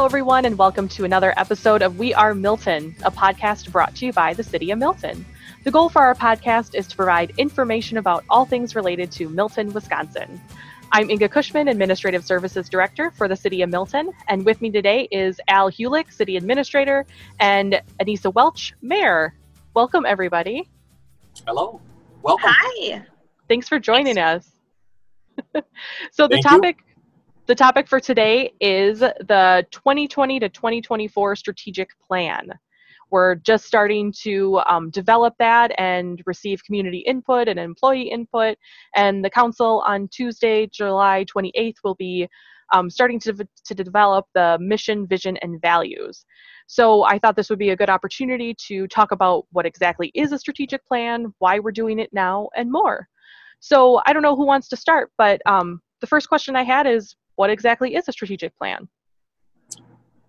Hello, everyone, and welcome to another episode of We Are Milton, a podcast brought to you by the City of Milton. The goal for our podcast is to provide information about all things related to Milton, Wisconsin. I'm Inga Cushman, Administrative Services Director for the City of Milton, and with me today is Al Hulick, City Administrator, and Anissa Welch, Mayor. Welcome, everybody. Hello. Welcome. Hi. Thanks for joining Thanks. us. so the Thank topic you. The topic for today is the 2020 to 2024 strategic plan. We're just starting to um, develop that and receive community input and employee input. And the council on Tuesday, July 28th, will be um, starting to, to develop the mission, vision, and values. So I thought this would be a good opportunity to talk about what exactly is a strategic plan, why we're doing it now, and more. So I don't know who wants to start, but um, the first question I had is what exactly is a strategic plan?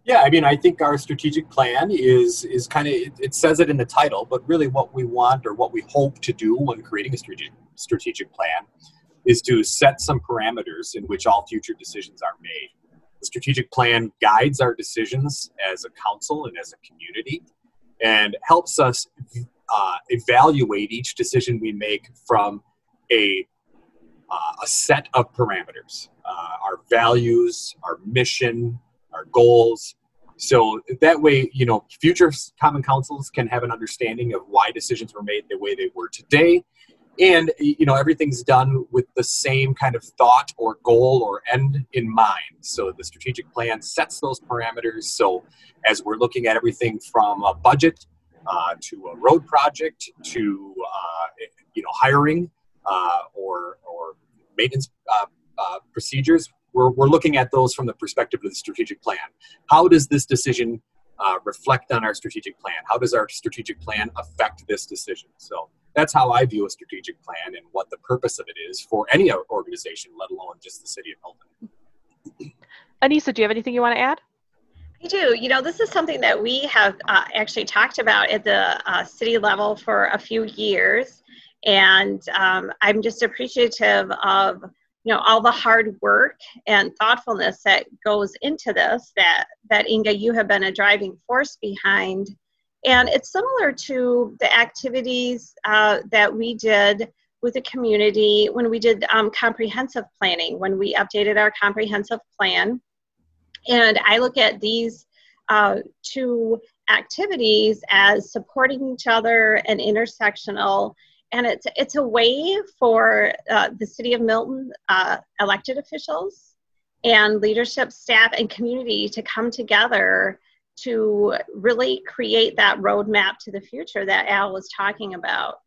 Yeah, I mean, I think our strategic plan is is kind of it, it, says it in the title, but really what we want or what we hope to do when creating a strategic strategic plan is to set some parameters in which all future decisions are made. The strategic plan guides our decisions as a council and as a community, and helps us uh, evaluate each decision we make from a uh, a set of parameters, uh, our values, our mission, our goals. So that way, you know, future common councils can have an understanding of why decisions were made the way they were today. And, you know, everything's done with the same kind of thought or goal or end in mind. So the strategic plan sets those parameters. So as we're looking at everything from a budget uh, to a road project to, uh, you know, hiring uh, or, or maintenance uh, procedures, we're, we're looking at those from the perspective of the strategic plan. How does this decision uh, reflect on our strategic plan? How does our strategic plan affect this decision? So that's how I view a strategic plan and what the purpose of it is for any organization, let alone just the city of Milton. Anissa, do you have anything you want to add? I do. You know, this is something that we have uh, actually talked about at the uh, city level for a few years. And um, I'm just appreciative of you know all the hard work and thoughtfulness that goes into this that that inga you have been a driving force behind. And it's similar to the activities uh, that we did with the community when we did um, comprehensive planning when we updated our comprehensive plan. And i look at these uh, two activities as supporting each other and intersectional and it's it's a way for uh, the city of Milton uh, elected officials and leadership staff and community to come together to really create that roadmap to the future that Al was talking about.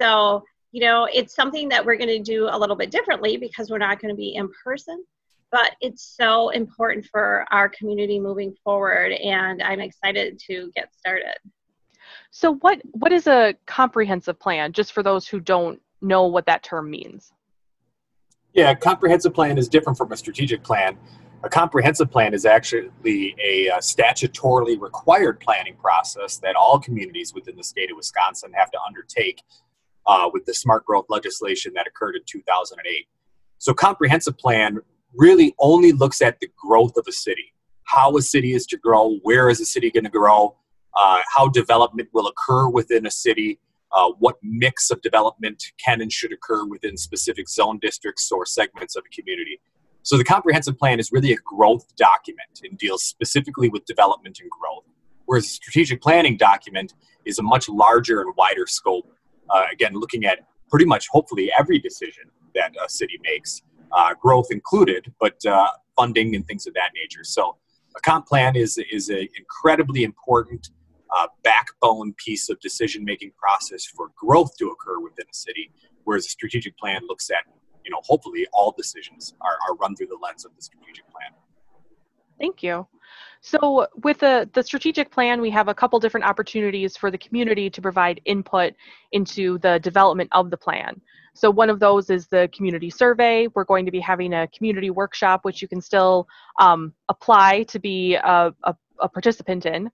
So you know it's something that we're going to do a little bit differently because we're not going to be in person but it's so important for our community moving forward and i'm excited to get started so what what is a comprehensive plan just for those who don't know what that term means? Yeah, comprehensive plan is different from a strategic plan. A comprehensive plan is actually a, a statutorily required planning process that all communities within the state of Wisconsin have to undertake uh, with the smart growth legislation that occurred in 2008. So, comprehensive plan really only looks at the growth of a city, how a city is to grow, where is a city going to grow, uh, how development will occur within a city, uh, what mix of development can and should occur within specific zone districts or segments of a community. So the comprehensive plan is really a growth document and deals specifically with development and growth, whereas a strategic planning document is a much larger and wider scope. Uh, again, looking at pretty much hopefully every decision that a city makes, uh, growth included, but uh, funding and things of that nature. So a comp plan is is an incredibly important uh, backbone piece of decision making process for growth to occur within a city, whereas a strategic plan looks at, you know, hopefully all decisions are, are run through the lens of the strategic plan. Thank you. So, with the, the strategic plan, we have a couple different opportunities for the community to provide input into the development of the plan. So, one of those is the community survey. We're going to be having a community workshop, which you can still um, apply to be a, a, a participant in.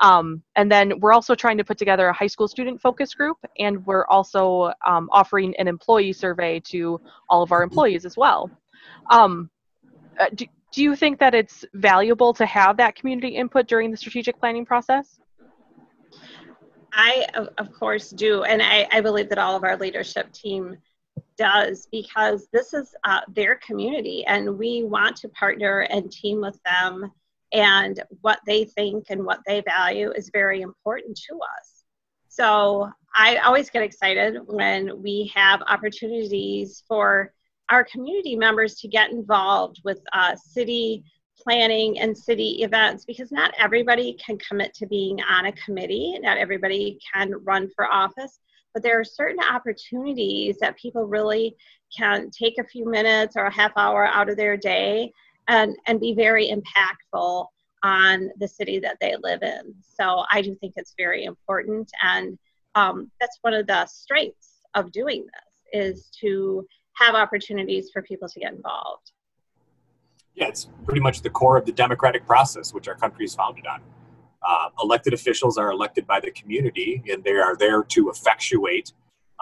Um, and then we're also trying to put together a high school student focus group, and we're also um, offering an employee survey to all of our employees as well. Um, uh, do, do you think that it's valuable to have that community input during the strategic planning process? I, of course, do. And I, I believe that all of our leadership team does because this is uh, their community and we want to partner and team with them. And what they think and what they value is very important to us. So I always get excited when we have opportunities for our community members to get involved with uh, city planning and city events because not everybody can commit to being on a committee, not everybody can run for office, but there are certain opportunities that people really can take a few minutes or a half hour out of their day and, and be very impactful on the city that they live in. So I do think it's very important and um, that's one of the strengths of doing this is to have opportunities for people to get involved. Yeah, it's pretty much the core of the democratic process, which our country is founded on. Uh, elected officials are elected by the community, and they are there to effectuate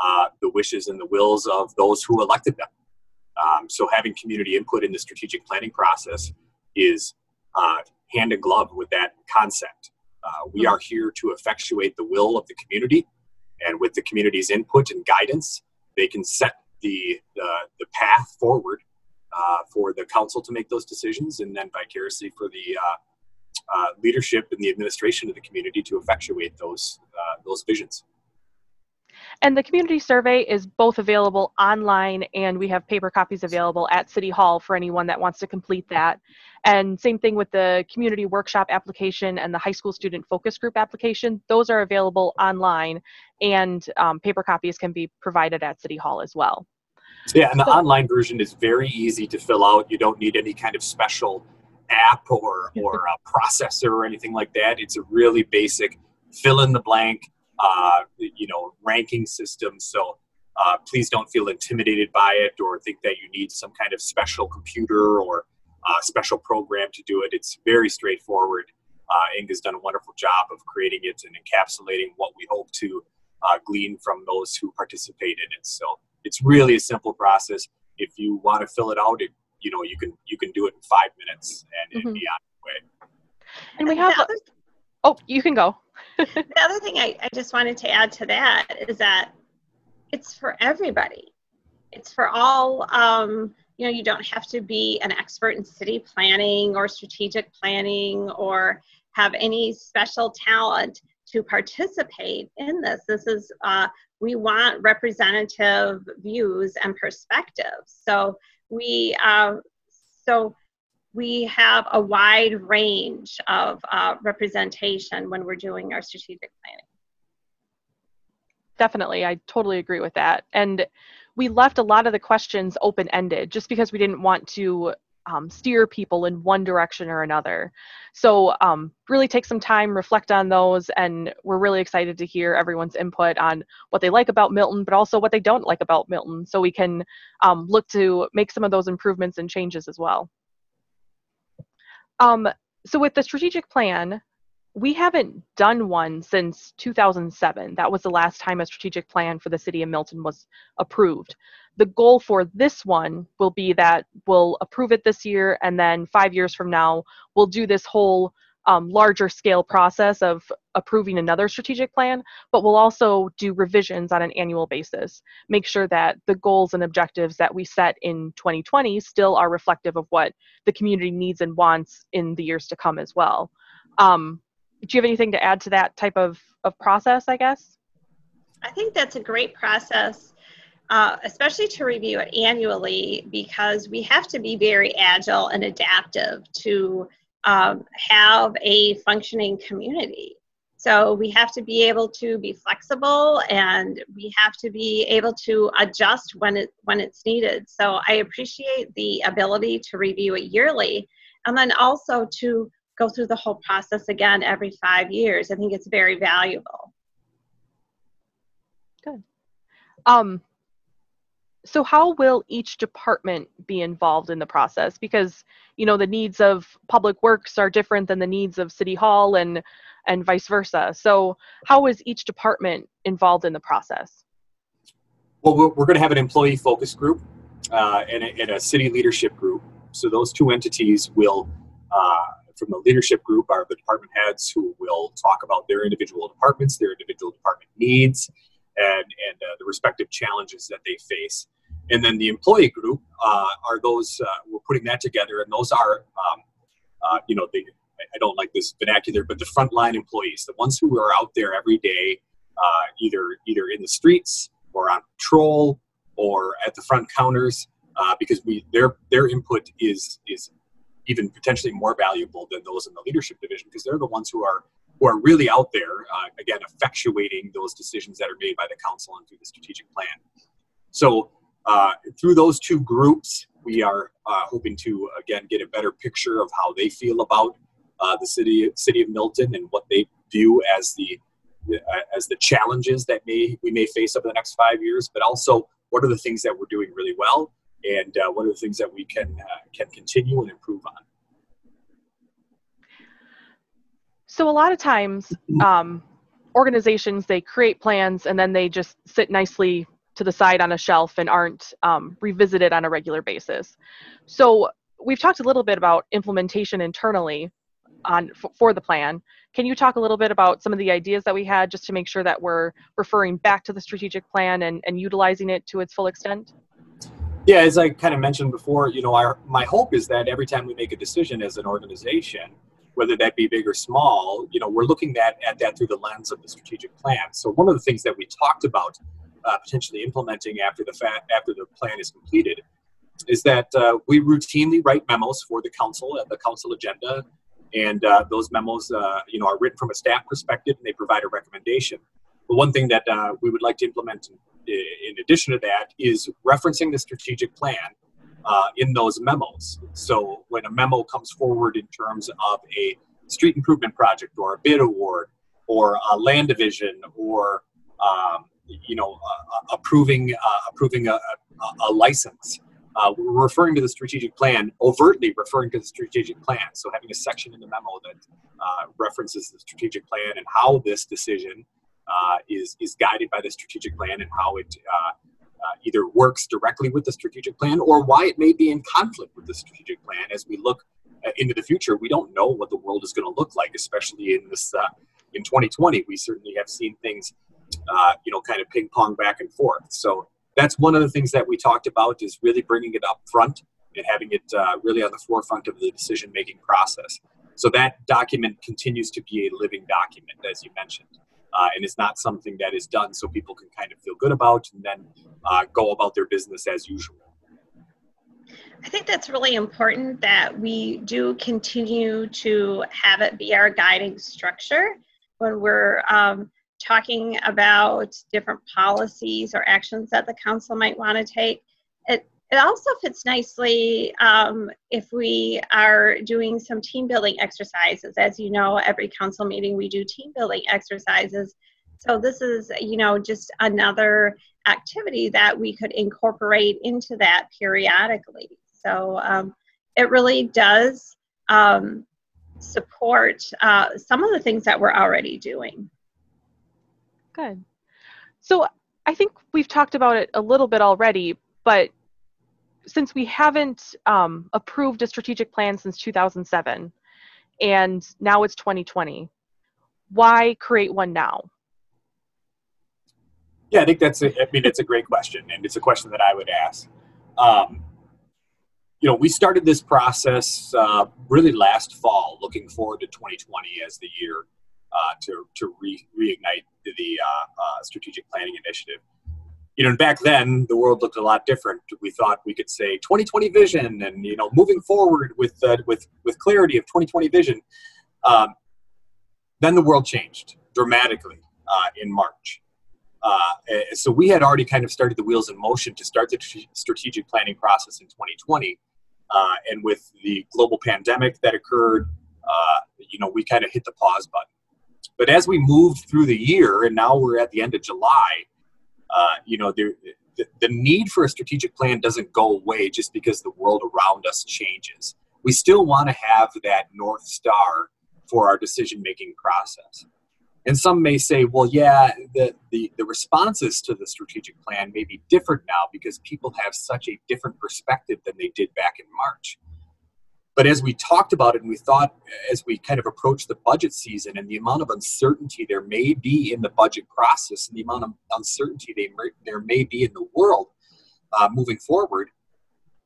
uh, the wishes and the wills of those who elected them. Um, so, having community input in the strategic planning process is uh, hand in glove with that concept. Uh, we are here to effectuate the will of the community, and with the community's input and guidance, they can set the the, the path forward uh, for the council to make those decisions, and then vicariously for the uh, uh, leadership and the administration of the community to effectuate those uh, those visions. And the community survey is both available online and we have paper copies available at City Hall for anyone that wants to complete that. And same thing with the community workshop application and the high school student focus group application. Those are available online and um, paper copies can be provided at City Hall as well. Yeah, and the so, online version is very easy to fill out. You don't need any kind of special app or, or a processor or anything like that. It's a really basic fill in the blank, uh, you know, ranking system. So uh, please don't feel intimidated by it or think that you need some kind of special computer or uh, special program to do it. It's very straightforward. Uh, Inga's done a wonderful job of creating it and encapsulating what we hope to uh, glean from those who participate in it. So it's really a simple process. If you want to fill it out, it, you know you can you can do it in five minutes and mm-hmm. be on your way. And we have. Oh, you can go. The other thing I, I just wanted to add to that is that it's for everybody. It's for all. Um, you know, you don't have to be an expert in city planning or strategic planning or have any special talent to participate in this. This is uh, we want representative views and perspectives. So we uh, so we have a wide range of uh, representation when we're doing our strategic planning. Definitely, I totally agree with that. And we left a lot of the questions open ended just because we didn't want to um, steer people in one direction or another. So, um, really take some time, reflect on those, and we're really excited to hear everyone's input on what they like about Milton, but also what they don't like about Milton, so we can um, look to make some of those improvements and changes as well. Um, so, with the strategic plan, we haven't done one since 2007. That was the last time a strategic plan for the city of Milton was approved. The goal for this one will be that we'll approve it this year, and then five years from now, we'll do this whole um, larger scale process of approving another strategic plan, but we'll also do revisions on an annual basis. Make sure that the goals and objectives that we set in 2020 still are reflective of what the community needs and wants in the years to come as well. Um, do you have anything to add to that type of, of process, I guess? I think that's a great process, uh, especially to review it annually, because we have to be very agile and adaptive to um, have a functioning community. So we have to be able to be flexible and we have to be able to adjust when it when it's needed. So I appreciate the ability to review it yearly and then also to go through the whole process again every five years. I think it's very valuable. Good. Um, so how will each department be involved in the process? Because you know the needs of public works are different than the needs of city hall and and vice versa. So how is each department involved in the process? Well, we're, we're going to have an employee focus group uh, and, a, and a city leadership group So those two entities will, uh, from the leadership group, are the department heads who will talk about their individual departments, their individual department needs, and and uh, the respective challenges that they face. And then the employee group uh, are those uh, we're putting that together, and those are um, uh, you know the I don't like this vernacular, but the frontline employees, the ones who are out there every day, uh, either either in the streets or on patrol or at the front counters, uh, because we their their input is is even potentially more valuable than those in the leadership division because they're the ones who are who are really out there uh, again effectuating those decisions that are made by the council and through the strategic plan. So uh, through those two groups, we are uh, hoping to again get a better picture of how they feel about uh, the city city of Milton and what they view as the as the challenges that may we may face over the next five years, but also what are the things that we're doing really well and uh, what are the things that we can uh, can continue and improve on. So a lot of times, um, organizations they create plans and then they just sit nicely to the side on a shelf and aren't um, revisited on a regular basis. So we've talked a little bit about implementation internally on for the plan. Can you talk a little bit about some of the ideas that we had just to make sure that we're referring back to the strategic plan and, and utilizing it to its full extent? Yeah, as I kind of mentioned before, you know, our my hope is that every time we make a decision as an organization, whether that be big or small, you know, we're looking at, at that through the lens of the strategic plan. So one of the things that we talked about uh, potentially implementing after the after the plan is completed is that uh, we routinely write memos for the council at the council agenda and uh, those memos, uh, you know, are written from a staff perspective, and they provide a recommendation. But one thing that uh, we would like to implement in, in, addition to that is referencing the strategic plan uh, in those memos. So when a memo comes forward in terms of a street improvement project or a bid award or a land division or um, you know uh, approving uh, approving a, a, license uh, we're referring to the strategic plan, overtly referring to the strategic plan. So having a section in the memo that uh, references the strategic plan and how this decision uh, is is guided by the strategic plan and how it uh, uh, either works directly with the strategic plan or why it may be in conflict with the strategic plan as we look uh, into the future. We don't know what the world is going to look like, especially in this in 2020. We certainly have seen things, you know, kind of ping pong back and forth. So that's one of the things that we talked about is really bringing it up front and having it uh, really on the forefront of the decision making process. So that document continues to be a living document, as you mentioned. Uh, and it's not something that is done so people can kind of feel good about and then uh, go about their business as usual. I think that's really important that we do continue to have it be our guiding structure when we're um, talking about different policies or actions that the council might want to take. It, it also fits nicely um, if we are doing some team building exercises. As you know, every council meeting we do team building exercises. So this is, you know, just another activity that we could incorporate into that periodically. So um, it really does um, support uh, some of the things that we're already doing. Good. So I think we've talked about it a little bit already, but since we haven't um, approved a strategic plan since 2007 and now it's 2020, why create one now? Yeah, I think that's a, I mean, it's a great question, and it's a question that I would ask. Um, you know, we started this process uh, really last fall, looking forward to 2020 as the year uh, to, to re- reignite the uh, uh, strategic planning initiative. You know, back then the world looked a lot different. We thought we could say 2020 vision, and you know, moving forward with uh, with with clarity of 2020 vision. Um, then the world changed dramatically uh, in March. Uh, so we had already kind of started the wheels in motion to start the tr- strategic planning process in 2020. Uh, and with the global pandemic that occurred, uh, you know, we kind of hit the pause button. But as we moved through the year, and now we're at the end of July, uh, you know, the, the need for a strategic plan doesn't go away just because the world around us changes. We still want to have that North Star for our decision making process. And some may say, well, yeah, the, the, the responses to the strategic plan may be different now because people have such a different perspective than they did back in March. But as we talked about it and we thought as we kind of approached the budget season and the amount of uncertainty there may be in the budget process and the amount of uncertainty they, there may be in the world uh, moving forward,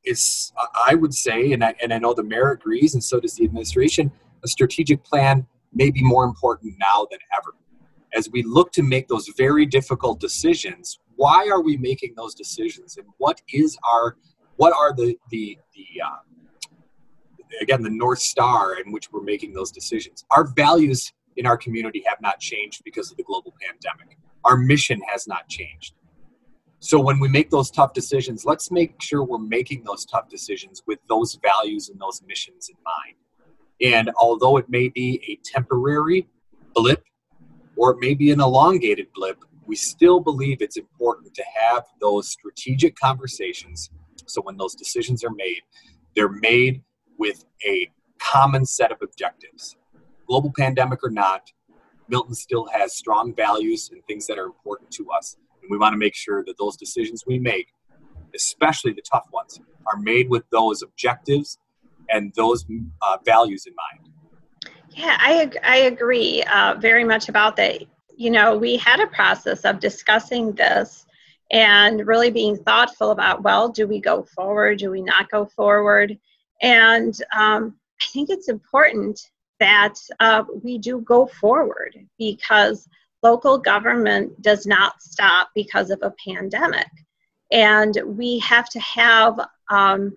is I would say, and I, and I know the mayor agrees, and so does the administration, a strategic plan may be more important now than ever. As we look to make those very difficult decisions, why are we making those decisions, and what is our, what are the the the uh, again the north star in which we're making those decisions? Our values in our community have not changed because of the global pandemic. Our mission has not changed. So when we make those tough decisions, let's make sure we're making those tough decisions with those values and those missions in mind. And although it may be a temporary blip or it may be an elongated blip, we still believe it's important to have those strategic conversations. So when those decisions are made, they're made with a common set of objectives. Global pandemic or not, Milton still has strong values and things that are important to us. And we want to make sure that those decisions we make, especially the tough ones, are made with those objectives and those uh, values in mind. Yeah, I, I agree uh, very much about that. You know, we had a process of discussing this and really being thoughtful about well, do we go forward? Do we not go forward? And um, I think it's important that uh, we do go forward because local government does not stop because of a pandemic. And we have to have, um,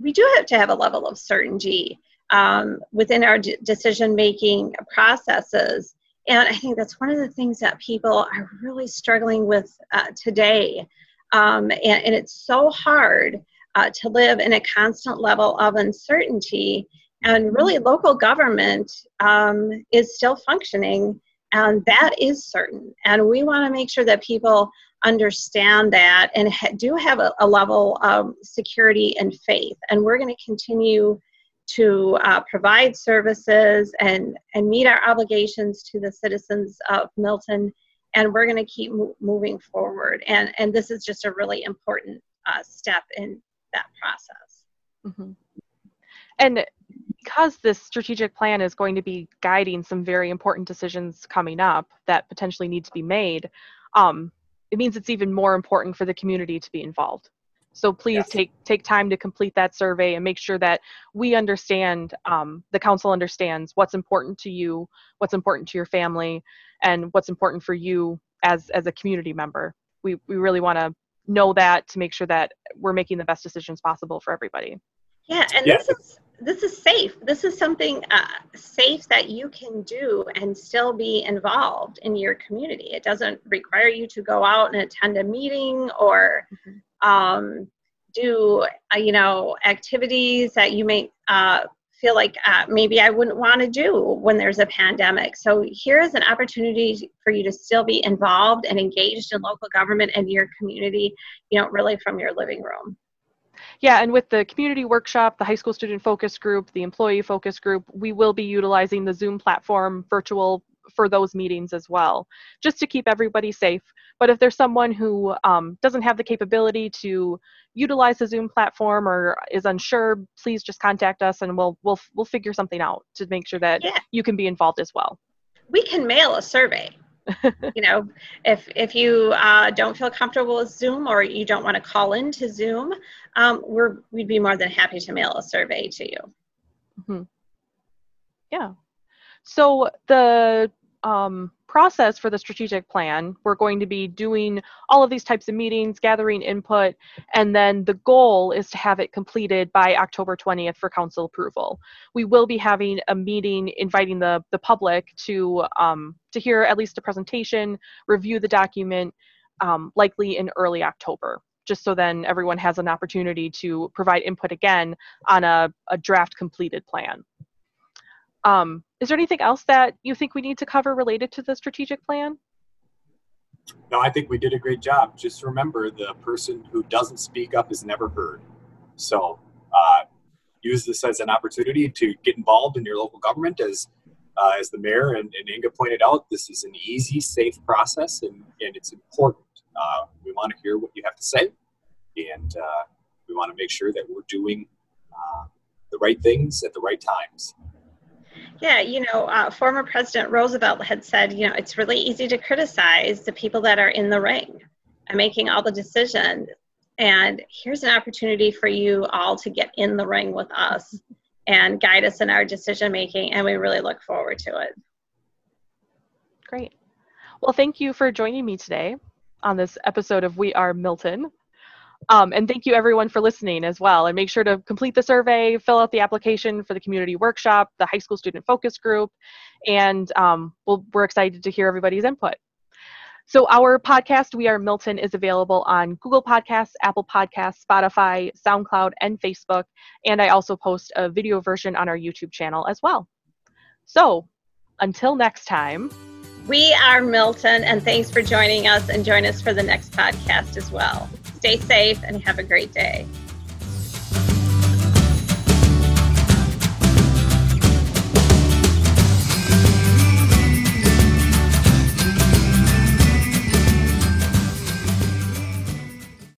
we do have to have a level of certainty um, within our d- decision making processes. And I think that's one of the things that people are really struggling with uh, today. Um, and, and, it's so hard uh, to live in a constant level of uncertainty. And really, local government um, is still functioning and that is certain. And we want to make sure that people understand that and ha- do have a, a, level of security and faith. And we're going to continue to uh, provide services and, and meet our obligations to the citizens of Milton. And we're going to keep mo- moving forward. And, and this is just a really important uh, step in that process. Mm-hmm. And because this strategic plan is going to be guiding some very important decisions coming up that potentially need to be made, um, it means it's even more important for the community to be involved. So please yes. take take time to complete that survey and make sure that we understand, um, the council understands what's important to you, what's important to your family, and what's important for you as as a community member. We we really want to know that to make sure that we're making the best decisions possible for everybody. Yeah, and yeah. this is this is safe. This is something uh, safe that you can do and still be involved in your community. It doesn't require you to go out and attend a meeting or mm-hmm. um, do uh, you know activities that you may uh, feel like uh, maybe I wouldn't want to do when there's a pandemic. So here is an opportunity for you to still be involved and engaged in local government and your community. You know, really from your living room. Yeah, and with the community workshop, the high school student focus group, the employee focus group, we will be utilizing the Zoom platform virtual for those meetings as well, just to keep everybody safe. But if there's someone who um, doesn't have the capability to utilize the Zoom platform or is unsure, please just contact us and we'll we'll we'll figure something out to make sure that yeah. you can be involved as well. We can mail a survey you know, if if you uh, don't feel comfortable with Zoom or you don't want to call in to Zoom, um, we're we'd be more than happy to mail a survey to you. Mm-hmm. Yeah. So the um, process for the strategic plan, we're going to be doing all of these types of meetings, gathering input, and then the goal is to have it completed by October 20th for council approval. We will be having a meeting inviting the, the public to, um, to hear at least a presentation, review the document, um, likely in early October just so then everyone has an opportunity to provide input again on a, a draft completed plan. Um, is there anything else that you think we need to cover related to the strategic plan? No, I think we did a great job. Just remember the person who doesn't speak up is never heard. So uh, use this as an opportunity to get involved in your local government. As uh, as the mayor and, and, Inga pointed out, this is an easy, safe process, and, and it's important. Uh, we want to hear what you have to say, and uh, we want to make sure that we're doing uh, the right things at the right times. Yeah, you know, uh, former President Roosevelt had said, you know, it's really easy to criticize the people that are in the ring and making all the decisions. And here's an opportunity for you all to get in the ring with us and guide us in our decision making. And we really look forward to it. Great. Well, thank you for joining me today on this episode of We Are Milton. Um, and thank you everyone for listening as well. And make sure to complete the survey, fill out the application for the community workshop, the high school student focus group, and um, we we are excited to hear everybody's input. So our podcast, We Are Milton, is available on Google Podcasts, Apple Podcasts, Spotify, SoundCloud, and Facebook. And I also post a video version on our YouTube channel as well. So until next time. We are Milton, and thanks for joining us and join us for the next podcast as well. Stay safe and have a great day.